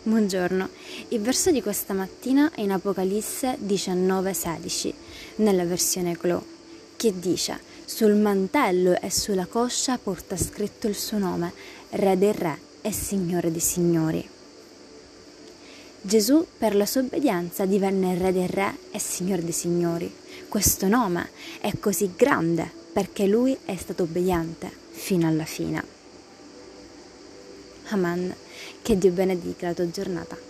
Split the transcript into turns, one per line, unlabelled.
Buongiorno, il verso di questa mattina è in Apocalisse 19:16, nella versione Glow, che dice: Sul mantello e sulla coscia porta scritto il suo nome, Re dei Re e Signore dei Signori. Gesù per la sua obbedienza divenne Re dei Re e Signore dei Signori. Questo nome è così grande perché lui è stato obbediente fino alla fine. Amen. Che Dio benedica la tua giornata.